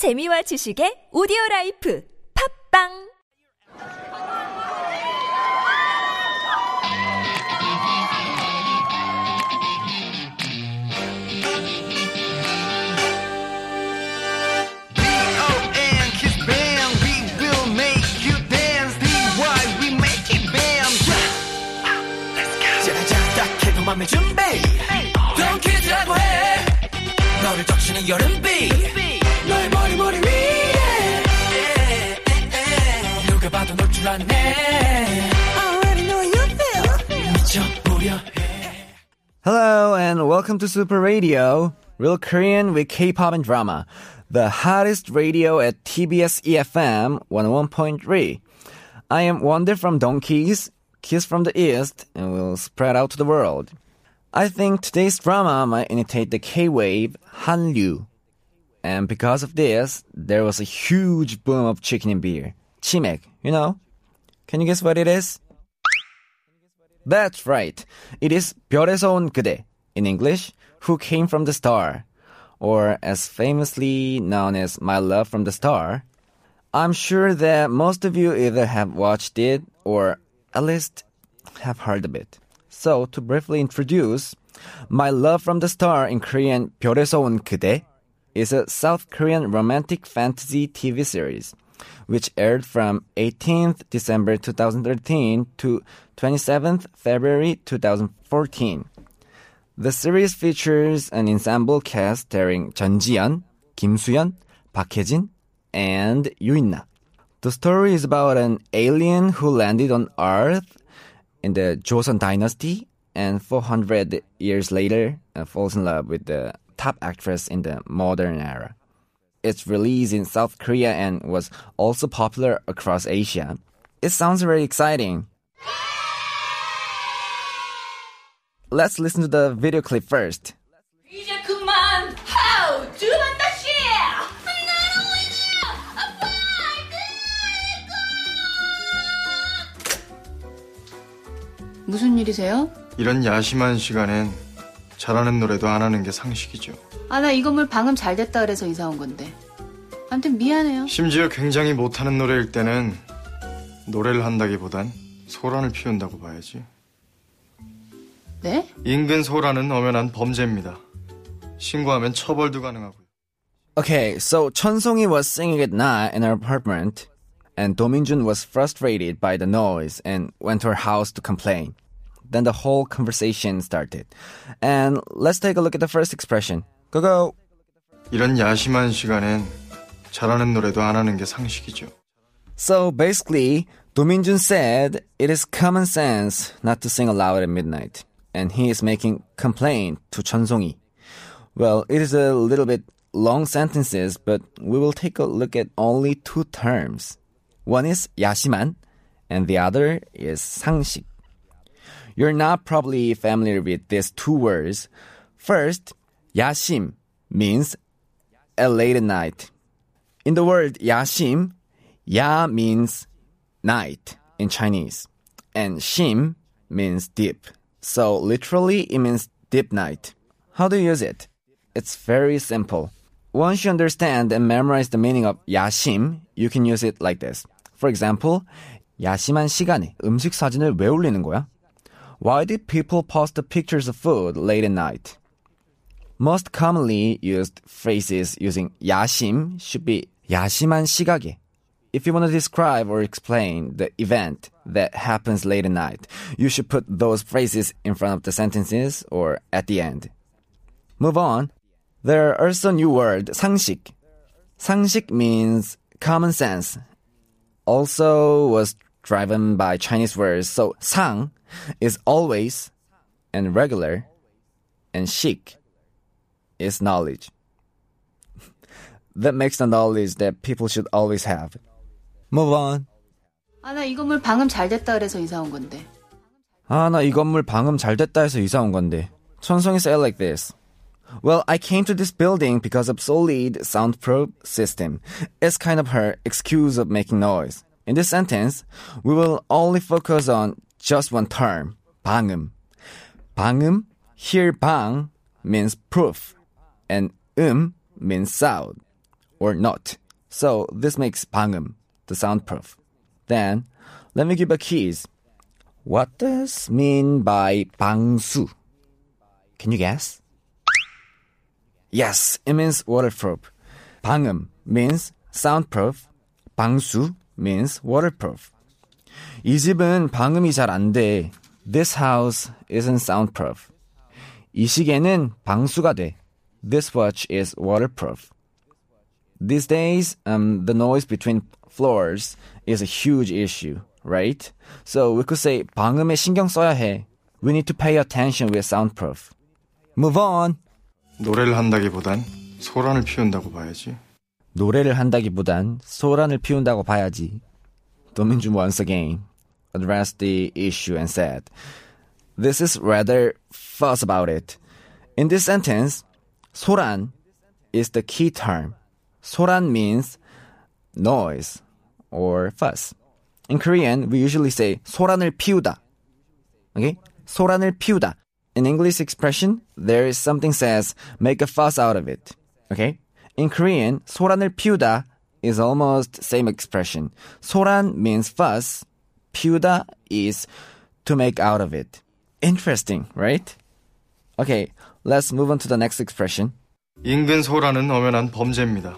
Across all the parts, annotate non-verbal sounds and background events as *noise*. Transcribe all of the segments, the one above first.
재미와 지식의 오디오 라이프. 팝빵 Hello and welcome to Super Radio, real Korean with K-pop and drama, the hottest radio at TBS EFM 101.3. I am Wonder from Donkeys, Kiss from the East, and we'll spread out to the world. I think today's drama might imitate the K-wave Hallyu. And because of this, there was a huge boom of chicken and beer. Chimek, you know? Can you guess what it is? That's right. It is 별에서 온 그대, in English, who came from the star, or as famously known as My Love from the Star. I'm sure that most of you either have watched it or at least have heard of it. So, to briefly introduce, My Love from the Star in Korean 별에서 온 그대 is a South Korean romantic fantasy TV series which aired from 18th December 2013 to 27th February 2014. The series features an ensemble cast starring Jeon Ji-hyun, Kim Soo-hyun, Park Hae-jin, and Yoo. The story is about an alien who landed on Earth in the Joseon Dynasty and 400 years later uh, falls in love with the top actress in the modern era Its release in South Korea and was also popular across Asia. It sounds very exciting. Let's listen to the video clip first. 이제 그만 하우 들어간다 씨 나는 오이지 아빠 무슨 일이세요? 이런 야심한 시간엔 잘하는 노래도 안 하는 게 상식이죠. 아 나 이 건물 방음 잘 됐다 그래서 이사 온 건데 아무튼 미안해요 심지어 굉장히 못하는 노래일 때는 노래를 한다기보단 소란을 피운다고 봐야지. 네? 인근 소란은 엄연한 범죄입니다. 신고하면 처벌도 가능하고요. Okay, so Chonsongi was singing at night in her apartment, and Dominjun was frustrated by the noise and went to her house to complain. Then the whole conversation started. And let's take a look at the first expression. Go go! 이런 야심한 시간엔 잘하는 노래도 안 하는 게 상식이죠. So basically, Dominjun said it is common sense not to sing aloud at midnight, and he is making complaint to Chonsongi. Well, it is a little bit long sentences, but we will take a look at only two terms. One is 야심한, and the other is 상식. You're not probably familiar with these two words. First, 야심 means a late at night. In the word 야심, Ya means night in Chinese, and Shim means deep. So literally, it means deep night. How do you use it? It's very simple. Once you understand and memorize the meaning of 야심, you can use it like this. For example, 야심한 시간에 음식 사진을 왜 올리는 거야? Why did people post the pictures of food late at night? Most commonly used phrases using 야심 should be 야심한 시각에. If you want to describe or explain the event that happens late at night, you should put those phrases in front of the sentences or at the end. Move on. There are also new word 상식. 상식 means common sense. Also was driven by Chinese words. So 상 is always and regular and 식 is knowledge. *laughs* that makes the knowledge that people should always have. Move on. 아 나 이 건물 방음 잘 됐다 그래서 이사 온 건데 아, 나 이 건물 방음 잘 됐다 해서 이사 온 건데. 천성이 say it like this. Well, I came to this building because of solid soundproof system. It's kind of her excuse of making noise. In this sentence, we will only focus on just one term, 방음. 방음, here 방 means proof, and 음 means sound. or not. So this makes 방음 the soundproof. Then let me give a quiz. What does mean by 방수? Can you guess? Yes, it means waterproof. 방음 means soundproof. 방수 means waterproof. 이 집은 방음이 잘 안 돼. This house isn't soundproof. 이 시계는 방수가 돼. This watch is waterproof. These days, um, the noise between floors is a huge issue, right? So we could say 방음에 신경 써야 해. We need to pay attention with soundproof. Move on. 노래를 한다기보단 소란을 피운다고 봐야지. 노래를 한다기보단 소란을 피운다고 봐야지. 도민준 once again addressed the issue and said, This is rather fuss about it. In this sentence, 소란 is the key term. 소란 means noise or fuss. In Korean, we usually say 소란을 피우다. Okay? 소란을 피우다. In English expression, there is something says make a fuss out of it. Okay? In Korean, 소란을 피우다 is almost same expression. 소란 means fuss. 피우다 is to make out of it. Interesting, right? Okay, let's move on to the next expression. 인근 소란은 엄연한 범죄입니다.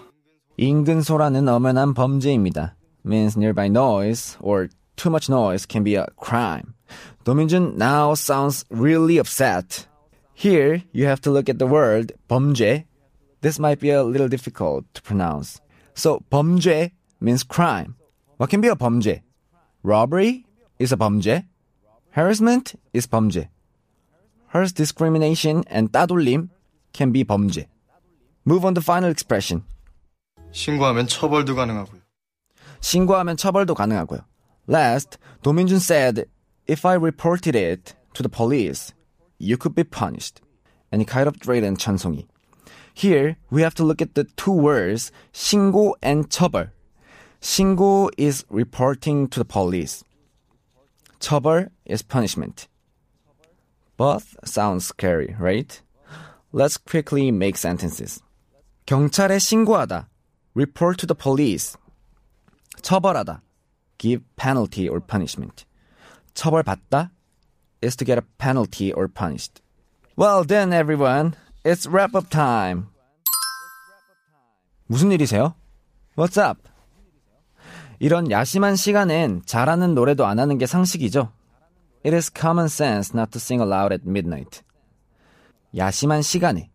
인근 소란은 엄연한 범죄입니다. means nearby noise or too much noise can be a crime. 도민준 now sounds really upset. Here, you have to look at the word 범죄. This might be a little difficult to pronounce. So, 범죄 means crime. What can be a 범죄? Robbery is a 범죄. Harassment is 범죄. Harass discrimination and 따돌림 can be 범죄. Move on to final expression. 신고하면 처벌도 가능하고요. 신고하면 처벌도 가능하고요. Last, 도민준 said, if I reported it to the police, you could be punished. And he kind of and 찬송이. Here, we have to look at the two words, 신고 and 처벌. 신고 is reporting to the police. 처벌 is punishment. Both sound scary, right? Let's quickly make sentences. 경찰에 신고하다. Report to the police. 처벌하다. Give penalty or punishment. 처벌받다 is to get a penalty or punished. Well then, everyone, it's wrap up time. 무슨 일이세요? What's up? 이런 야심한 시간엔 잘하는 노래도 안 하는 게 상식이죠. It is common sense not to sing aloud at midnight. 야심한 시간에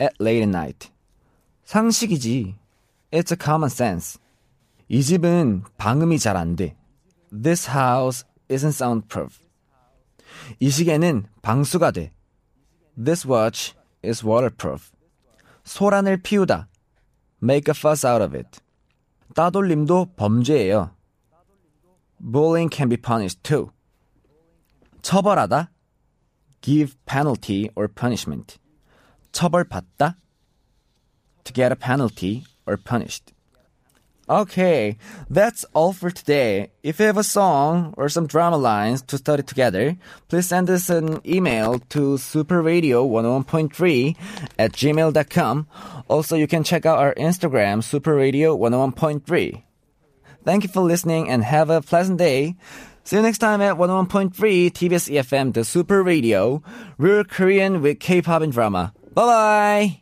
at late at night. 상식이지. It's a common sense. 이 집은 방음이 잘 안 돼. This house isn't soundproof. 이 시계는 방수가 돼. This watch is waterproof. 소란을 피우다. Make a fuss out of it. 따돌림도 범죄예요. Bullying can be punished too. 처벌하다. Give penalty or punishment. 처벌받다. To get a penalty or punished. Okay, that's all for today. If you have a song or some drama lines to study together, please send us an email to superradio101.3 at gmail.com. Also, you can check out our Instagram, superradio101.3. Thank you for listening and have a pleasant day. See you next time at 101.3 TBS EFM, the Super Radio, real Korean with K-pop and drama. Bye bye!